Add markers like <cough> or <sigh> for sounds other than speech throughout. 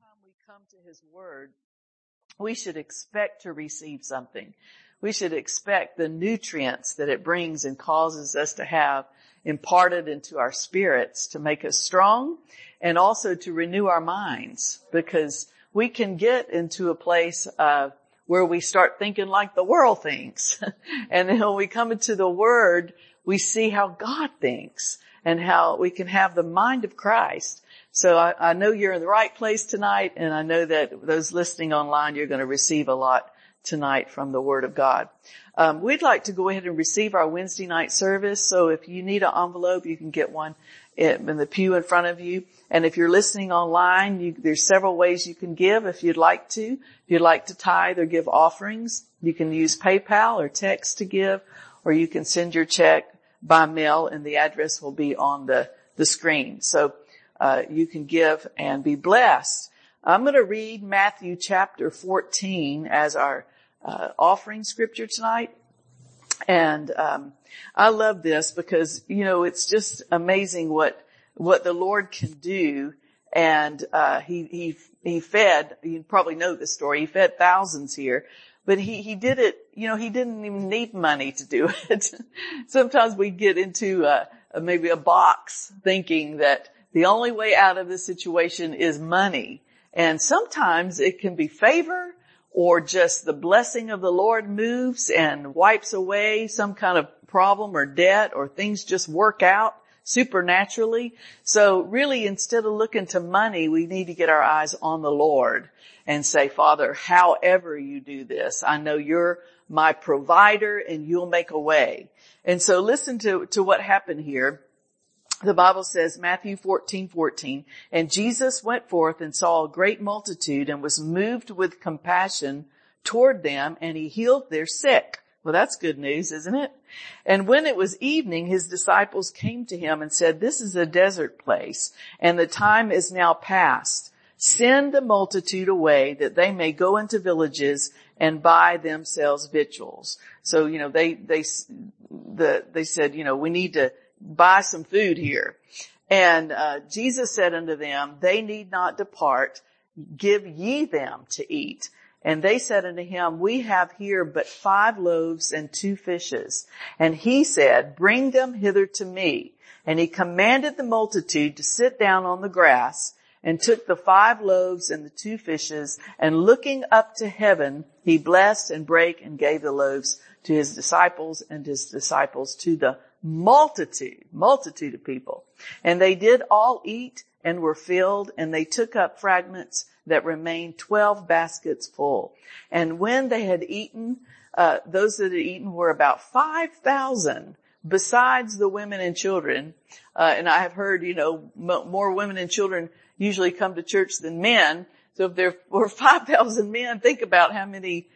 time we come to His Word, we should expect to receive something. We should expect the nutrients that it brings and causes us to have imparted into our spirits to make us strong and also to renew our minds because we can get into a place of where we start thinking like the world thinks. <laughs> and then when we come into the word, we see how God thinks and how we can have the mind of Christ. So I, I, know you're in the right place tonight and I know that those listening online, you're going to receive a lot tonight from the Word of God. Um, we'd like to go ahead and receive our Wednesday night service. So if you need an envelope, you can get one in the pew in front of you. And if you're listening online, you, there's several ways you can give if you'd like to. If you'd like to tithe or give offerings, you can use PayPal or text to give, or you can send your check by mail and the address will be on the, the screen. So, uh, you can give and be blessed. I'm going to read Matthew chapter 14 as our uh, offering scripture tonight. And um, I love this because you know it's just amazing what what the Lord can do. And uh, he he he fed. You probably know the story. He fed thousands here, but he he did it. You know, he didn't even need money to do <laughs> it. Sometimes we get into uh, maybe a box thinking that the only way out of this situation is money, and sometimes it can be favor or just the blessing of the Lord moves and wipes away some kind of problem or debt or things just work out supernaturally. So really instead of looking to money, we need to get our eyes on the Lord and say, Father, however you do this, I know you're my provider and you'll make a way. And so listen to, to what happened here the Bible says, Matthew 14, 14, and Jesus went forth and saw a great multitude and was moved with compassion toward them and he healed their sick. Well, that's good news, isn't it? And when it was evening, his disciples came to him and said, this is a desert place and the time is now past. Send the multitude away that they may go into villages and buy themselves victuals. So, you know, they, they, the, they said, you know, we need to buy some food here. And uh, Jesus said unto them, they need not depart, give ye them to eat. And they said unto him, we have here but five loaves and two fishes. And he said, bring them hither to me. And he commanded the multitude to sit down on the grass and took the five loaves and the two fishes and looking up to heaven, he blessed and brake and gave the loaves to his disciples and his disciples to the multitude, multitude of people. And they did all eat and were filled and they took up fragments that remained 12 baskets full. And when they had eaten, uh, those that had eaten were about 5,000 besides the women and children. Uh, and I have heard, you know, m- more women and children usually come to church than men. So if there were <laughs> 5,000 men, think about how many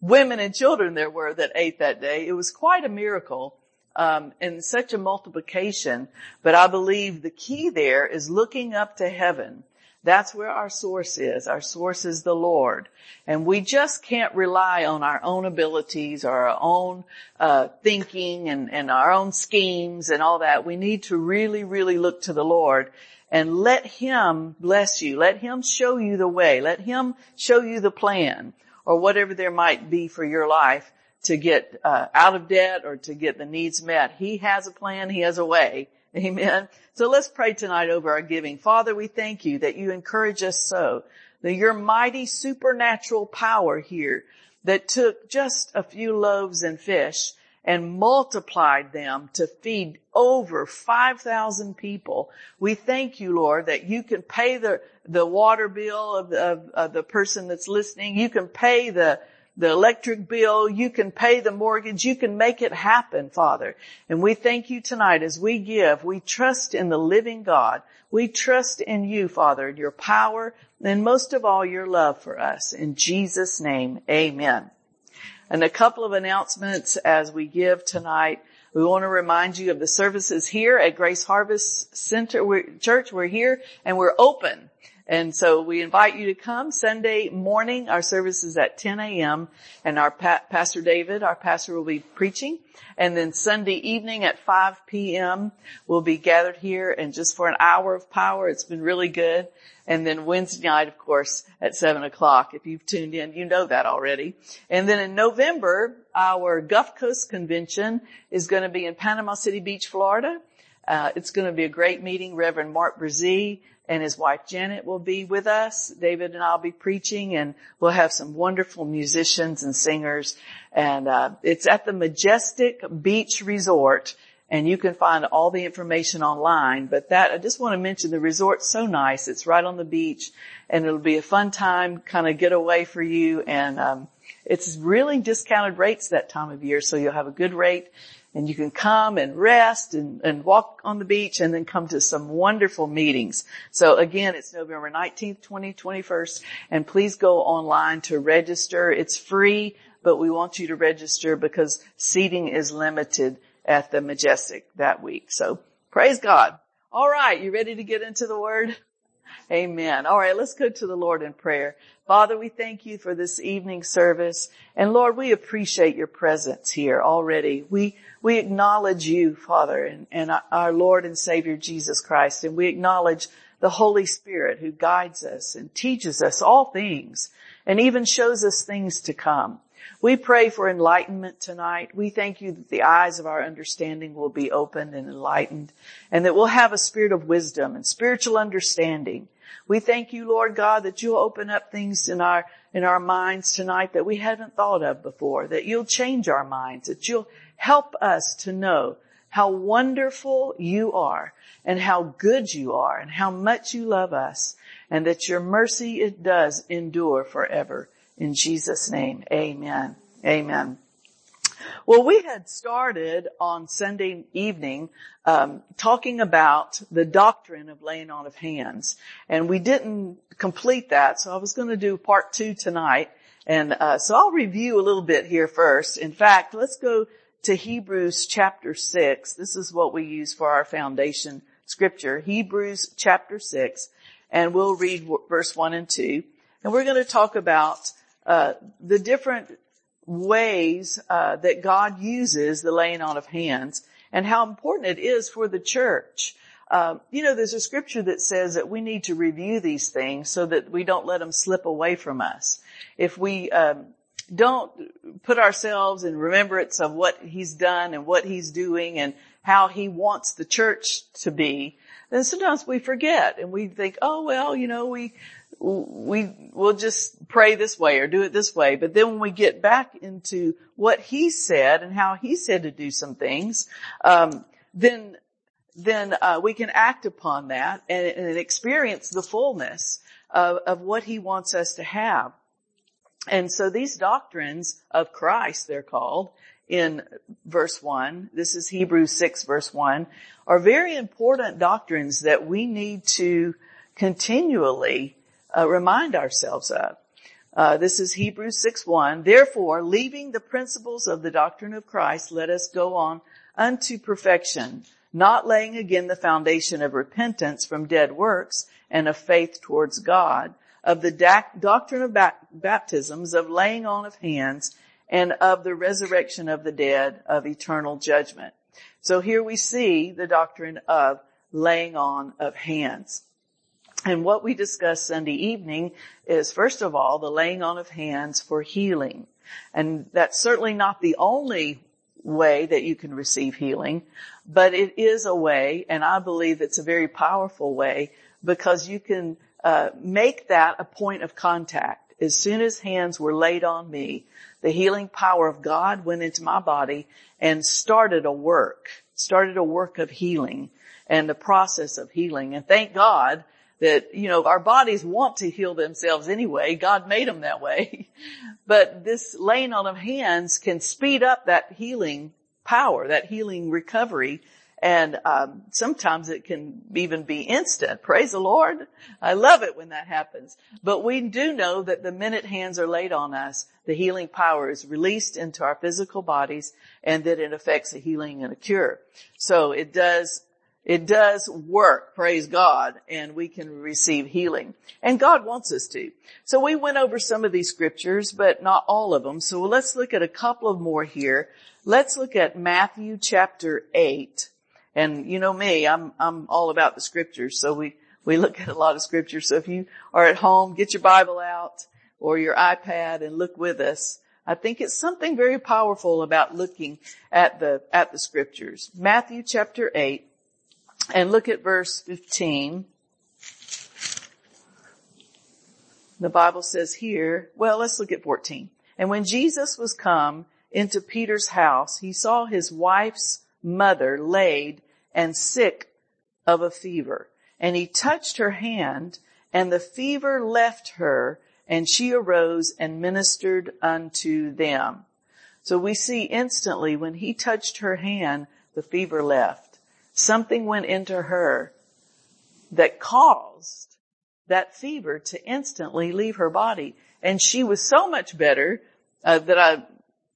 women and children there were that ate that day. It was quite a miracle um, and such a multiplication. But I believe the key there is looking up to heaven. That's where our source is. Our source is the Lord. And we just can't rely on our own abilities or our own uh, thinking and, and our own schemes and all that. We need to really, really look to the Lord and let Him bless you. Let Him show you the way. Let Him show you the plan or whatever there might be for your life to get uh, out of debt or to get the needs met. He has a plan. He has a way. Amen. So let's pray tonight over our giving. Father, we thank you that you encourage us so that your mighty supernatural power here that took just a few loaves and fish and multiplied them to feed over 5,000 people. We thank you, Lord, that you can pay the, the water bill of, of, of the person that's listening. You can pay the, the electric bill, you can pay the mortgage, you can make it happen, Father. And we thank you tonight as we give, we trust in the living God. We trust in you, Father, your power, and most of all your love for us. In Jesus name, amen. And a couple of announcements as we give tonight. We want to remind you of the services here at Grace Harvest Center Church. We're here and we're open And so we invite you to come Sunday morning. Our service is at 10 a.m. and our pa- Pastor David, our pastor will be preaching. And then Sunday evening at 5 p.m. we'll be gathered here and just for an hour of power. It's been really good. And then Wednesday night, of course, at seven o'clock. If you've tuned in, you know that already. And then in November, our Gulf Coast Convention is going to be in Panama City Beach, Florida. Uh, it's going to be a great meeting. Reverend Mark Brazee and his wife Janet will be with us. David and I'll be preaching and we'll have some wonderful musicians and singers. And, uh, it's at the Majestic Beach Resort and you can find all the information online. But that, I just want to mention the resort's so nice. It's right on the beach and it'll be a fun time kind of get away for you. And, um, it's really discounted rates that time of year. So you'll have a good rate and you can come and rest and, and walk on the beach and then come to some wonderful meetings. So again, it's November 19th, 20, 21st, and please go online to register. It's free, but we want you to register because seating is limited at the Majestic that week. So praise God. All right. You ready to get into the word? Amen. All right. Let's go to the Lord in prayer. Father, we thank you for this evening service. And Lord, we appreciate your presence here already. We, we acknowledge you, Father, and, and our Lord and Savior Jesus Christ, and we acknowledge the Holy Spirit who guides us and teaches us all things and even shows us things to come. We pray for enlightenment tonight. We thank you that the eyes of our understanding will be opened and enlightened and that we'll have a spirit of wisdom and spiritual understanding. We thank you, Lord God, that you'll open up things in our, in our minds tonight that we haven't thought of before, that you'll change our minds, that you'll Help us to know how wonderful you are and how good you are and how much you love us and that your mercy it does endure forever. In Jesus name, amen. Amen. Well, we had started on Sunday evening um, talking about the doctrine of laying on of hands, and we didn't complete that. So I was going to do part two tonight, and uh, so I'll review a little bit here first. In fact, let's go to Hebrews chapter 6. This is what we use for our foundation scripture. Hebrews chapter 6. And we'll read verse 1 and 2. And we're going to talk about uh, the different ways uh, that God uses the laying on of hands and how important it is for the church. Uh, you know, there's a scripture that says that we need to review these things so that we don't let them slip away from us. If we um, don't put ourselves in remembrance of what he's done and what he's doing and how he wants the church to be, then sometimes we forget and we think, oh well, you know, we, we will just pray this way or do it this way. But then when we get back into what he said and how he said to do some things, um, then then uh, we can act upon that and, and experience the fullness of, of what he wants us to have. And so these doctrines of Christ, they're called in verse one, this is Hebrews 6 verse 1, are very important doctrines that we need to continually uh, remind ourselves of. Uh, this is Hebrews 6 1. Therefore, leaving the principles of the doctrine of Christ, let us go on unto perfection, not laying again the foundation of repentance from dead works and of faith towards God, of the doctrine of baptisms, of laying on of hands, and of the resurrection of the dead, of eternal judgment. So here we see the doctrine of laying on of hands. And what we discussed Sunday evening is first of all, the laying on of hands for healing. And that's certainly not the only way that you can receive healing, but it is a way, and I believe it's a very powerful way because you can uh, make that a point of contact. As soon as hands were laid on me, the healing power of God went into my body and started a work, started a work of healing and the process of healing. And thank God that, you know, our bodies want to heal themselves anyway. God made them that way. <laughs> but this laying on of hands can speed up that healing power, that healing recovery and um, sometimes it can even be instant. Praise the Lord. I love it when that happens. But we do know that the minute hands are laid on us, the healing power is released into our physical bodies and that it affects a healing and a cure. So it does it does work, praise God, and we can receive healing. And God wants us to. So we went over some of these scriptures, but not all of them. So let's look at a couple of more here. Let's look at Matthew chapter 8. And you know me, I'm, I'm all about the scriptures. So we, we look at a lot of scriptures. So if you are at home, get your Bible out or your iPad and look with us. I think it's something very powerful about looking at the, at the scriptures. Matthew chapter 8 and look at verse 15. The Bible says here, well, let's look at 14. And when Jesus was come into Peter's house, he saw his wife's mother laid and sick of a fever. And he touched her hand and the fever left her and she arose and ministered unto them. So we see instantly when he touched her hand, the fever left something went into her that caused that fever to instantly leave her body. And she was so much better uh, that I,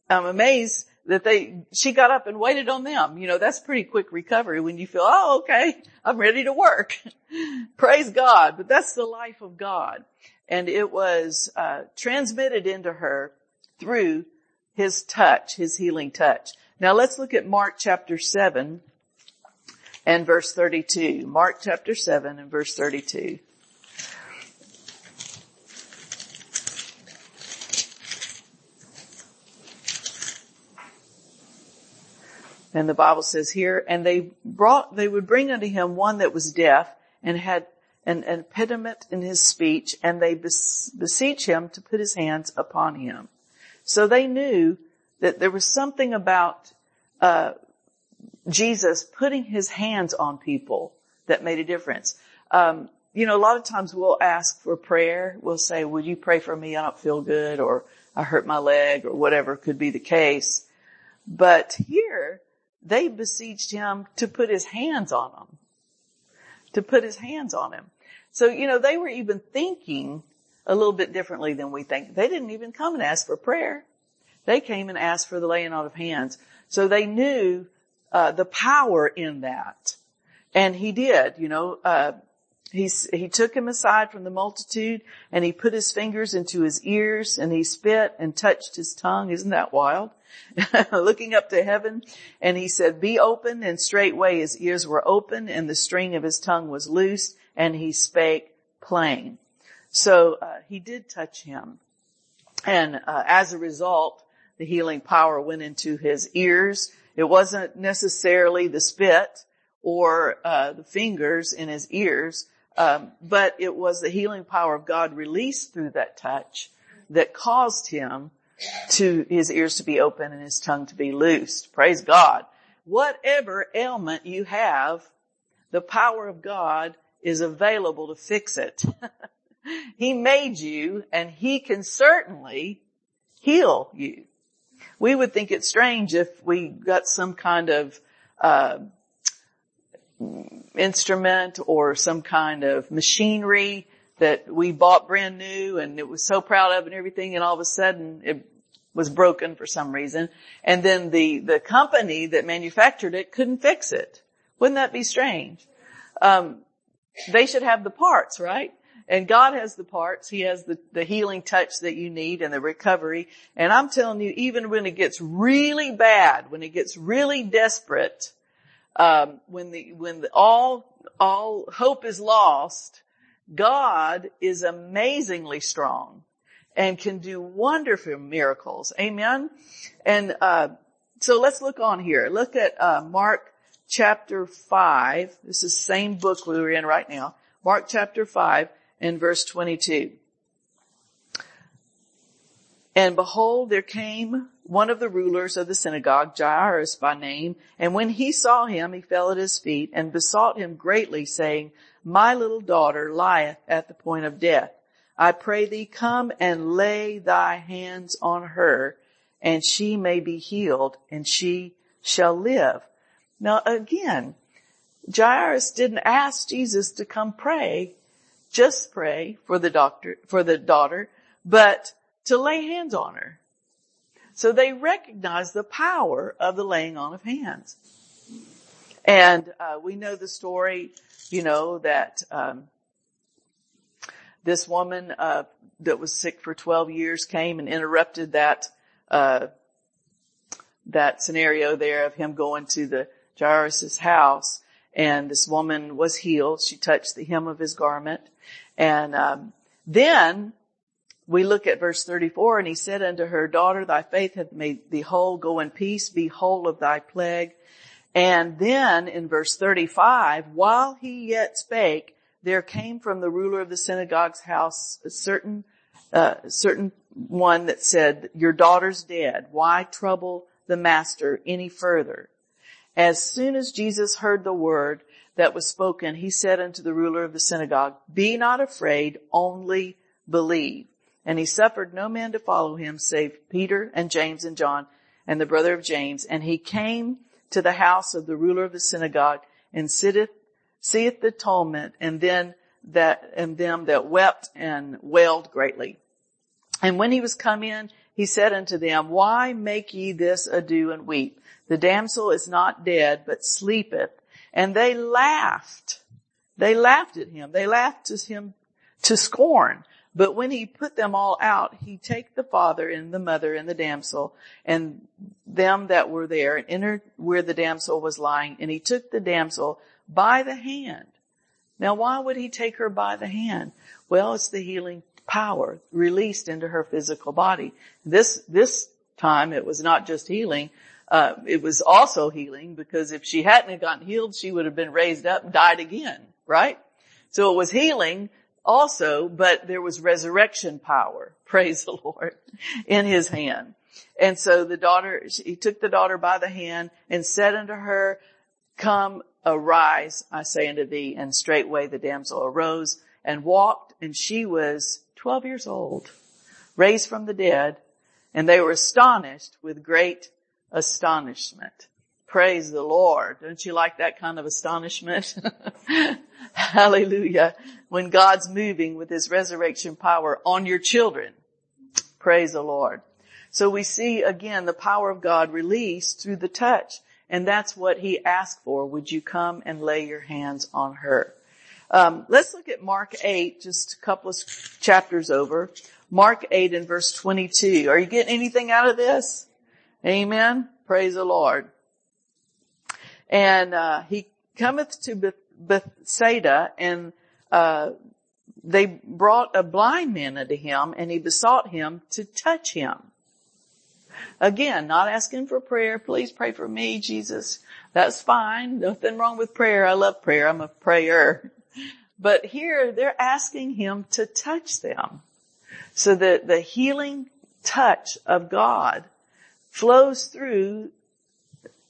I'm amazed that they, she got up and waited on them. You know, that's pretty quick recovery when you feel, oh, okay, I'm ready to work. <laughs> Praise God. But that's the life of God. And it was uh, transmitted into her through his touch, his healing touch. Now let's look at Mark chapter 7 and verse 32. Mark chapter 7 and verse 32. And the Bible says here, and they brought, they would bring unto him one that was deaf and had an impediment in his speech and they beseech him to put his hands upon him. So they knew that there was something about, uh, Jesus putting his hands on people that made a difference. Um, you know, a lot of times we'll ask for prayer. We'll say, would you pray for me? I don't feel good or I hurt my leg or whatever could be the case. But here they besieged him to put his hands on them, to put his hands on him. So, you know, they were even thinking a little bit differently than we think. They didn't even come and ask for prayer. They came and asked for the laying on of hands. So they knew uh, the power in that. And he did, you know, uh, he, he took him aside from the multitude and he put his fingers into his ears and he spit and touched his tongue. Isn't that wild? <laughs> Looking up to heaven and he said, be open and straightway his ears were open and the string of his tongue was loosed and he spake plain. So, uh, he did touch him. And, uh, as a result, the healing power went into his ears it wasn't necessarily the spit or uh, the fingers in his ears, um, but it was the healing power of God released through that touch that caused him to his ears to be open and his tongue to be loosed. Praise God. Whatever ailment you have, the power of God is available to fix it. <laughs> he made you and he can certainly heal you we would think it's strange if we got some kind of uh, instrument or some kind of machinery that we bought brand new and it was so proud of and everything and all of a sudden it was broken for some reason. And then the the company that manufactured it couldn't fix it. Wouldn't that be strange? Um, they should have the parts right and God has the parts. He has the, the healing touch that you need and the recovery. And I'm telling you, even when it gets really bad, when it gets really desperate, um, when the, when the, all, all hope is lost, God is amazingly strong and can do wonderful miracles. Amen. And, uh, so let's look on here. Look at, uh, Mark chapter five. This is the same book we were in right now. Mark chapter five in verse 22. And behold, there came one of the rulers of the synagogue, Jairus by name, and when he saw him, he fell at his feet and besought him greatly, saying, My little daughter lieth at the point of death. I pray thee come and lay thy hands on her, and she may be healed, and she shall live. Now again, Jairus didn't ask Jesus to come pray just pray for the doctor, for the daughter, but to lay hands on her. So they recognize the power of the laying on of hands. And uh, we know the story, you know, that um, this woman uh, that was sick for 12 years came and interrupted that uh, that scenario there of him going to the Jairus's house, and this woman was healed. She touched the hem of his garment, and um, then we look at verse 34 and he said unto her, daughter, thy faith hath made thee whole. Go in peace, be whole of thy plague. And then in verse 35, while he yet spake, there came from the ruler of the synagogue's house a certain, uh, certain one that said, your daughter's dead. Why trouble the master any further? As soon as Jesus heard the word that was spoken, he said unto the ruler of the synagogue, be not afraid, only believe. And he suffered no man to follow him save Peter and James and John and the brother of James. And he came to the house of the ruler of the synagogue and sitteth, seeth the tumult and then that, and them that wept and wailed greatly. And when he was come in, he said unto them, why make ye this ado and weep? The damsel is not dead, but sleepeth. And they laughed. They laughed at him. They laughed at him to scorn. But when he put them all out, he take the father and the mother and the damsel and them that were there and entered where the damsel was lying and he took the damsel by the hand. Now why would he take her by the hand? Well, it's the healing power released into her physical body. This, this time it was not just healing, uh, it was also healing because if she hadn't gotten healed, she would have been raised up and died again, right? So it was healing, also, but there was resurrection power, <laughs> praise the Lord, in his hand. And so the daughter, he took the daughter by the hand and said unto her, come, arise, I say unto thee. And straightway the damsel arose and walked and she was 12 years old, raised from the dead. And they were astonished with great astonishment. Praise the Lord. Don't you like that kind of astonishment? <laughs> Hallelujah. When God's moving with his resurrection power on your children. Praise the Lord. So we see again the power of God released through the touch. And that's what he asked for. Would you come and lay your hands on her? Um, let's look at Mark 8, just a couple of chapters over. Mark 8 and verse 22. Are you getting anything out of this? Amen. Praise the Lord. And, uh, he cometh to Beth- Bethsaida and, uh, they brought a blind man unto him and he besought him to touch him. Again, not asking for prayer. Please pray for me, Jesus. That's fine. Nothing wrong with prayer. I love prayer. I'm a prayer. But here they're asking him to touch them so that the healing touch of God flows through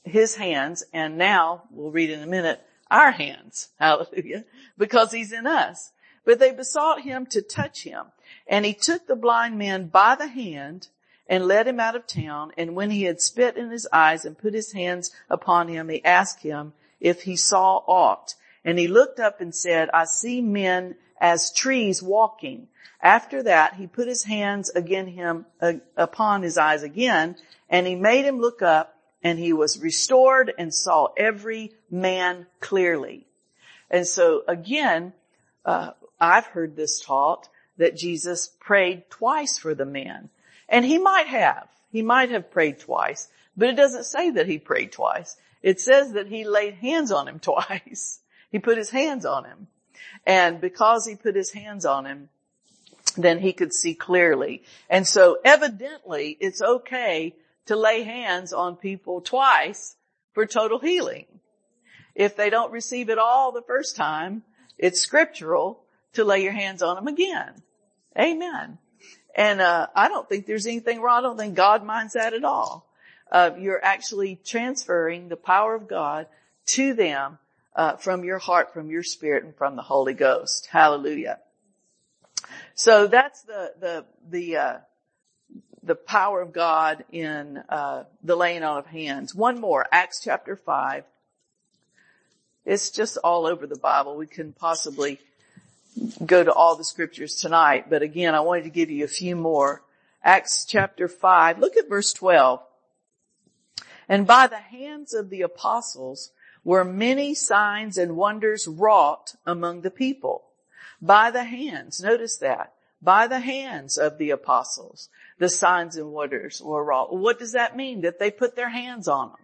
his hands and now we'll read in a minute our hands. <laughs> Hallelujah. Because he's in us. But they besought him to touch him and he took the blind man by the hand and led him out of town. And when he had spit in his eyes and put his hands upon him, he asked him if he saw aught. And he looked up and said, I see men as trees walking. After that, he put his hands again him uh, upon his eyes again, and he made him look up and he was restored and saw every man clearly. And so again, uh, I've heard this taught that Jesus prayed twice for the man. And he might have. He might have prayed twice, but it doesn't say that he prayed twice. It says that he laid hands on him <laughs> twice. he put his hands on him. And because he put his hands on him, then he could see clearly. And so evidently it's okay to lay hands on people twice for total healing. If they don't receive it all the first time, it's scriptural to lay your hands on them again. Amen. And uh, I don't think there's anything wrong. I don't think God minds that at all. Uh, you're actually transferring the power of God to them uh, from your heart, from your spirit, and from the Holy Ghost. Hallelujah. So that's the the the uh, the power of God in uh, the laying on of hands. One more, Acts chapter five. It's just all over the Bible. We can possibly go to all the scriptures tonight, but again, I wanted to give you a few more. Acts chapter five. Look at verse twelve. And by the hands of the apostles were many signs and wonders wrought among the people by the hands. Notice that. By the hands of the apostles, the signs and wonders were wrought. What does that mean? That they put their hands on them.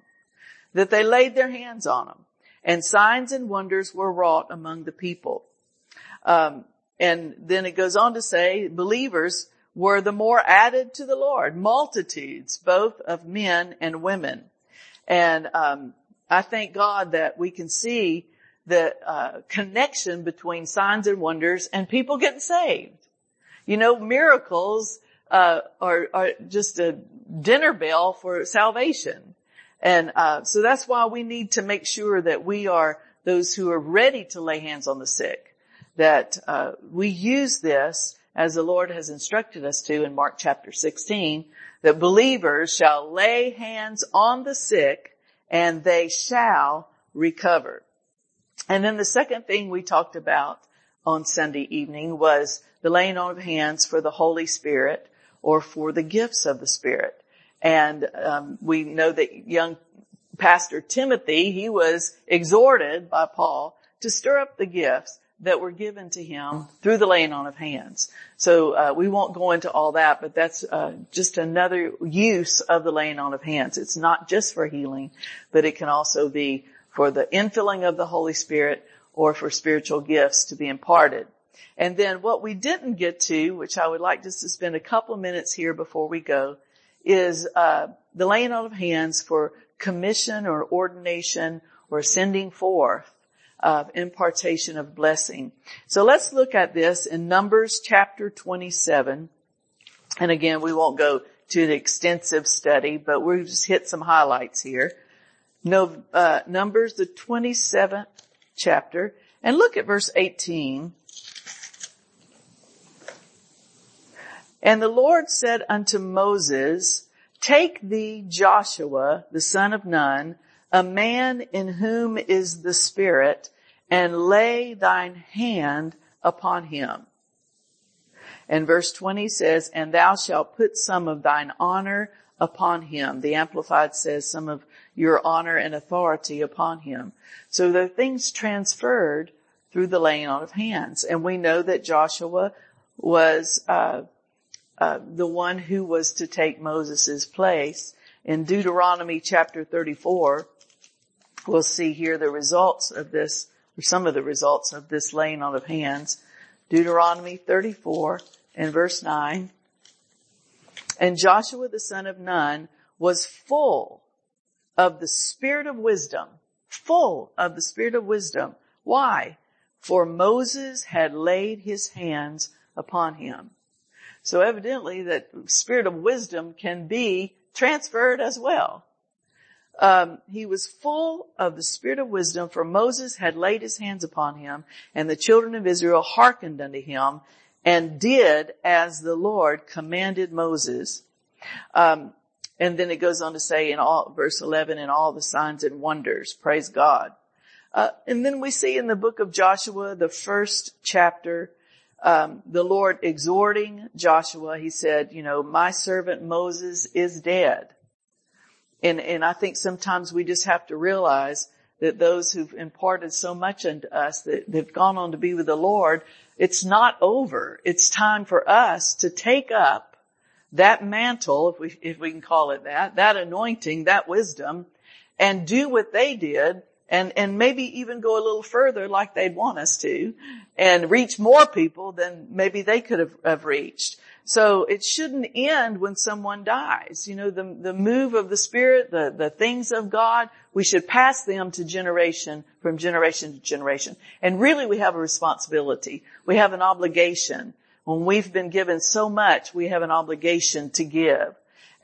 That they laid their hands on them. And signs and wonders were wrought among the people. Um, and then it goes on to say believers were the more added to the Lord, multitudes, both of men and women. And um, I thank God that we can see the uh, connection between signs and wonders and people getting saved. You know, miracles uh, are, are just a dinner bell for salvation. And uh, so that's why we need to make sure that we are those who are ready to lay hands on the sick, that uh, we use this as the Lord has instructed us to in Mark chapter 16, that believers shall lay hands on the sick and they shall recover. And then the second thing we talked about on Sunday evening was the laying on of hands for the Holy Spirit or for the gifts of the Spirit. And um, we know that young Pastor Timothy, he was exhorted by Paul to stir up the gifts that were given to him through the laying on of hands. So uh, we won't go into all that, but that's uh, just another use of the laying on of hands. It's not just for healing, but it can also be for the infilling of the Holy Spirit or for spiritual gifts to be imparted. And then what we didn't get to, which I would like just to spend a couple of minutes here before we go, is uh, the laying on of hands for commission or ordination or sending forth of impartation of blessing. So let's look at this in Numbers chapter 27. And again, we won't go to an extensive study, but we'll just hit some highlights here. No, uh, Numbers, the 27th chapter, and look at verse 18. And the Lord said unto Moses, take thee Joshua, the son of Nun, a man in whom is the Spirit, and lay thine hand upon him. And verse 20 says, and thou shalt put some of thine honor upon him. The Amplified says some of your honor and authority upon him. So the things transferred through the laying on of hands. And we know that Joshua was, uh, uh, the one who was to take Moses' place. In Deuteronomy chapter 34, we'll see here the results of this, or some of the results of this laying on of hands. Deuteronomy 34 and verse 9. And Joshua the son of Nun was full of the spirit of wisdom, full of the spirit of wisdom. Why? For Moses had laid his hands upon him. So evidently that spirit of wisdom can be transferred as well um, he was full of the spirit of wisdom for Moses had laid his hands upon him and the children of Israel hearkened unto him and did as the Lord commanded Moses. Um, and then it goes on to say in all, verse 11, in all the signs and wonders, praise God. Uh, and then we see in the book of Joshua, the first chapter, um, the Lord exhorting Joshua, he said, you know, my servant Moses is dead. And, and I think sometimes we just have to realize that those who've imparted so much unto us that they've gone on to be with the Lord, it's not over. It's time for us to take up that mantle, if we, if we can call it that, that anointing, that wisdom, and do what they did and, and maybe even go a little further like they'd want us to and reach more people than maybe they could have, have reached. So it shouldn't end when someone dies. You know, the, the move of the Spirit, the, the things of God, we should pass them to generation, from generation to generation. And really we have a responsibility. We have an obligation. When we've been given so much, we have an obligation to give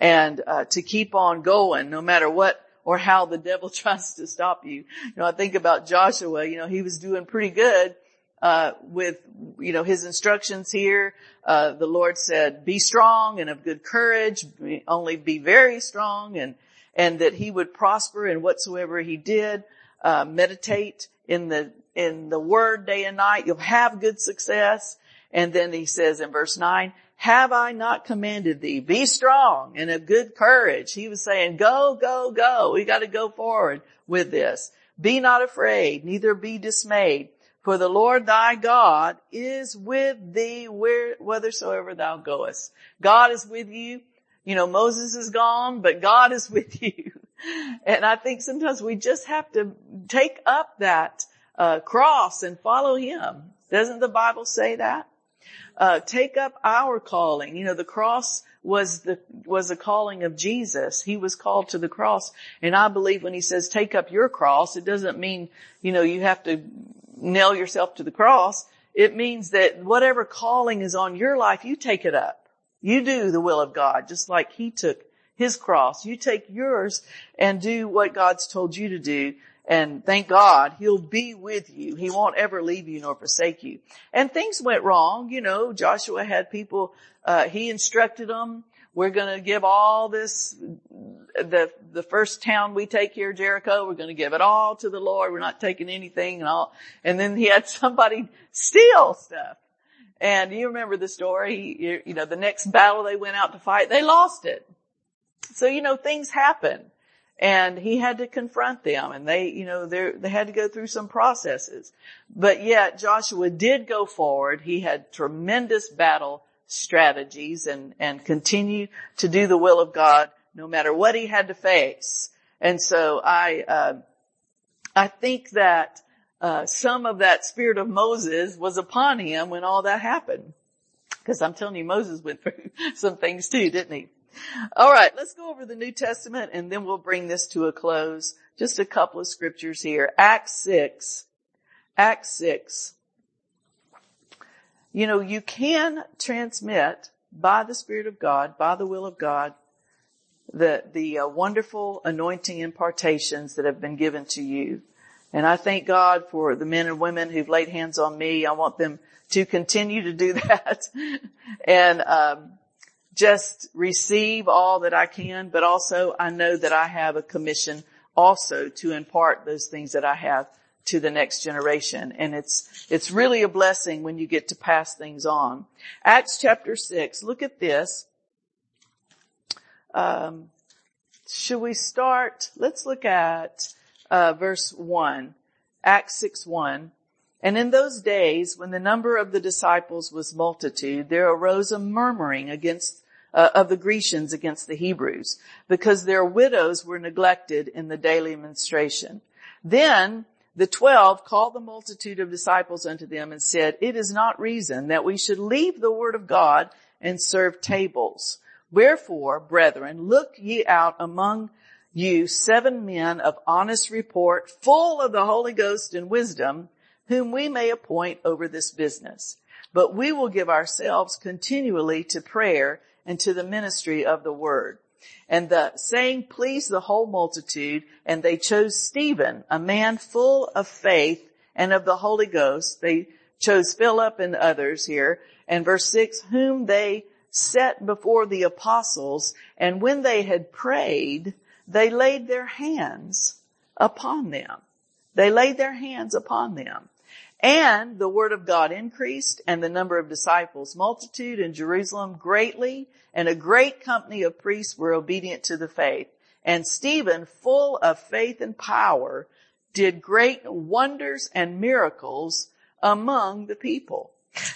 and uh, to keep on going no matter what or how the devil <laughs> tries to stop you. You know, I think about Joshua, you know, he was doing pretty good uh, with, you know, his instructions here. Uh, the Lord said, be strong and of good courage, only be very strong and, and that he would prosper in whatsoever he did, uh, meditate in the, in the word day and night. You'll have good success. And then he says in verse nine, have I not commanded thee? Be strong and of good courage. He was saying, go, go, go. We got to go forward with this. Be not afraid, neither be dismayed, for the Lord thy God is with thee where, whithersoever thou goest. God is with you. You know, Moses is gone, but God is with <laughs> you. And I think sometimes we just have to take up that uh, cross and follow him. Doesn't the Bible say that? Uh, take up our calling. You know, the cross was the, was the calling of Jesus. He was called to the cross. And I believe when he says take up your cross, it doesn't mean, you know, you have to nail yourself to the cross. It means that whatever calling is on your life, you take it up. You do the will of God, just like he took his cross. You take yours and do what God's told you to do. And thank God he'll be with you. He won't ever leave you nor forsake you. And things went wrong. You know, Joshua had people, uh, he instructed them, we're going to give all this, the, the first town we take here, Jericho, we're going to give it all to the Lord. We're not taking anything and all. And then he had <laughs> somebody steal stuff. And you remember the story, you know, the next battle they went out to fight, they lost it. So, you know, things happen and he had to confront them and they, you know, they had to go through some processes. But yet Joshua did go forward. He had tremendous battle strategies and, and continue to do the will of God no matter what he had to face. And so I, uh, I think that, uh, some of that spirit of Moses was upon him when all that happened. Cause I'm telling you, Moses went through <laughs> some things too, didn't he? All right, let's go over the New Testament and then we'll bring this to a close. Just a couple of scriptures here. Acts 6. Acts 6. You know, you can transmit by the Spirit of God, by the will of God, the, the uh, wonderful anointing impartations that have been given to you. And I thank God for the men and women who've laid hands on me. I want them to continue to do <laughs> that. and, um, just receive all that I can, but also I know that I have a commission also to impart those things that I have to the next generation. And it's, it's really a blessing when you get to pass things on. Acts chapter six, look at this. Um, should we start? Let's look at, uh, verse one, Acts six one. And in those days, when the number of the disciples was multitude, there arose a murmuring against uh, of the Grecians against the Hebrews because their widows were neglected in the daily ministration. Then the twelve called the multitude of disciples unto them and said, it is not reason that we should leave the word of God and serve tables. Wherefore, brethren, look ye out among you seven men of honest report, full of the Holy Ghost and wisdom, whom we may appoint over this business. But we will give ourselves continually to prayer and to the ministry of the word. And the saying pleased the whole multitude and they chose Stephen, a man full of faith and of the Holy Ghost. They chose Philip and others here. And verse six, whom they set before the apostles and when they had prayed, they laid their hands upon them. They laid their hands upon them. And the word of God increased and the number of disciples multitude in Jerusalem greatly and a great company of priests were obedient to the faith. And Stephen, full of faith and power, did great wonders and miracles among the people.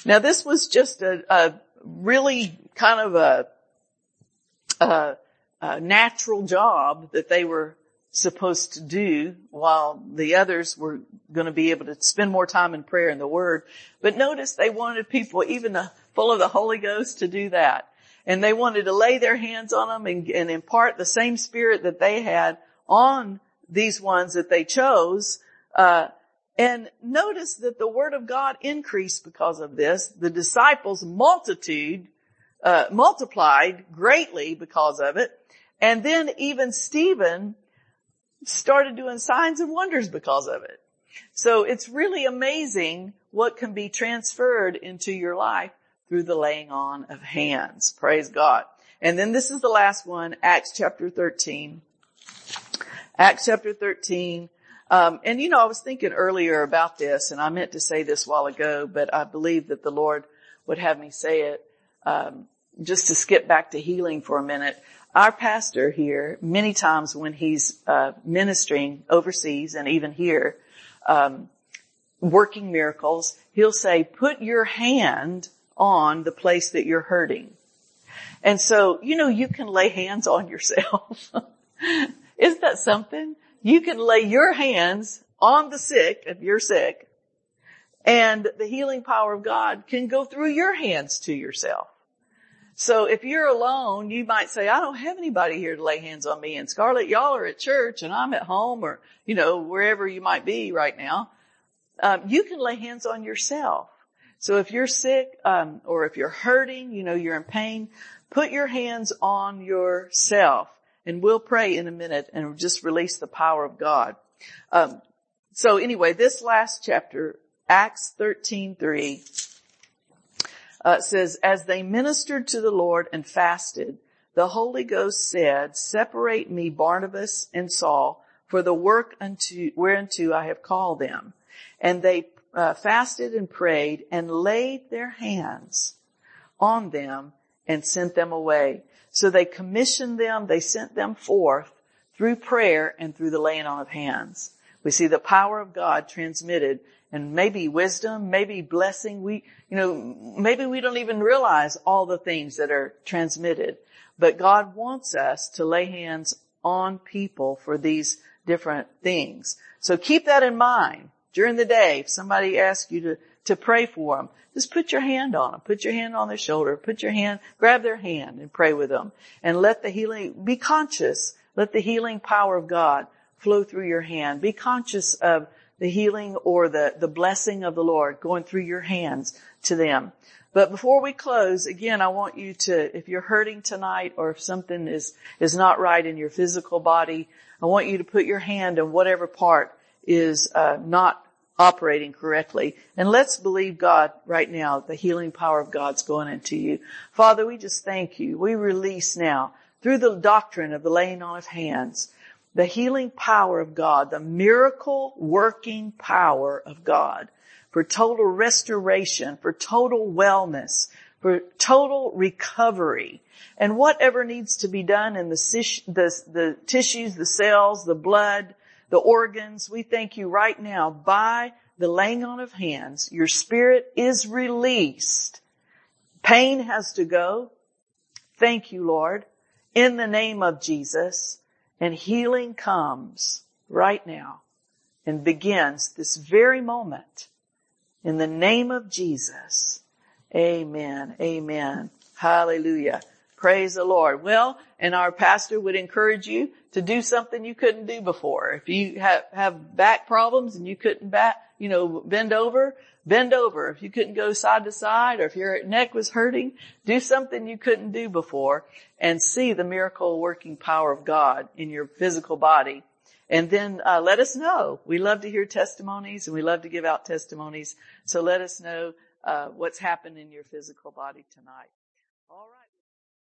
Now this was just a, a really kind of a, a, a natural job that they were supposed to do while the others were going to be able to spend more time in prayer and the word. But notice they wanted people, even the, full of the Holy Ghost to do that. And they wanted to lay their hands on them and, and impart the same spirit that they had on these ones that they chose. Uh, and notice that the word of God increased because of this. The disciples multitude, uh, multiplied greatly because of it. And then even Stephen started doing signs and wonders because of it. So it's really amazing what can be transferred into your life through the laying on of hands. Praise God. And then this is the last one, Acts chapter 13. Acts chapter 13. Um, and you know, I was thinking earlier about this and I meant to say this a while ago, but I believe that the Lord would have me say it. Um, just to skip back to healing for a minute, our pastor here, many times when he's uh, ministering overseas and even here, um, working miracles, he'll say, "Put your hand on the place that you're hurting." And so, you know, you can lay hands on yourself. <laughs> Isn't that something? You can lay your hands on the sick if you're sick and the healing power of God can go through your hands to yourself. So if you're alone, you might say, I don't have anybody here to lay hands on me. And Scarlett, y'all are at church and I'm at home or, you know, wherever you might be right now. Um, you can lay hands on yourself. So if you're sick, um, or if you're hurting, you know, you're in pain, put your hands on yourself and we'll pray in a minute and just release the power of God. Um, so anyway, this last chapter, Acts 13:3 uh, says, as they ministered to the Lord and fasted, the Holy Ghost said, separate me Barnabas and Saul for the work unto, whereunto I have called them. And they uh, fasted and prayed and laid their hands on them and sent them away. So they commissioned them, they sent them forth through prayer and through the laying on of hands. We see the power of God transmitted and maybe wisdom, maybe blessing. We, you know, maybe we don't even realize all the things that are transmitted, but God wants us to lay hands on people for these different things. So keep that in mind during the day. If somebody asks you to, to pray for them, just put your hand on them, put your hand on their shoulder, put your hand, grab their hand and pray with them and let the healing, be conscious, let the healing power of God flow through your hand. Be conscious of the healing or the, the blessing of the Lord going through your hands to them. But before we close, again, I want you to, if you're hurting tonight or if something is, is not right in your physical body, I want you to put your hand on whatever part is uh, not operating correctly. And let's believe God right now, the healing power of God's going into you. Father, we just thank you. We release now through the doctrine of the laying on of hands the healing power of God, the miracle working power of God for total restoration, for total wellness, for total recovery. And whatever needs to be done in the, the, the tissues, the cells, the blood, the organs, we thank you right now by the laying on of hands, your spirit is released. Pain has to go. Thank you, Lord. In the name of Jesus. And healing comes right now and begins this very moment in the name of Jesus. Amen. Amen. Hallelujah. Praise the Lord. Well, and our pastor would encourage you to do something you couldn't do before. If you have, have back problems and you couldn't back, you know, bend over, bend over. If you couldn't go side to side or if your neck was hurting, do something you couldn't do before and see the miracle working power of God in your physical body. And then uh, let us know. We love to hear testimonies and we love to give out testimonies. So let us know uh, what's happened in your physical body tonight. All right.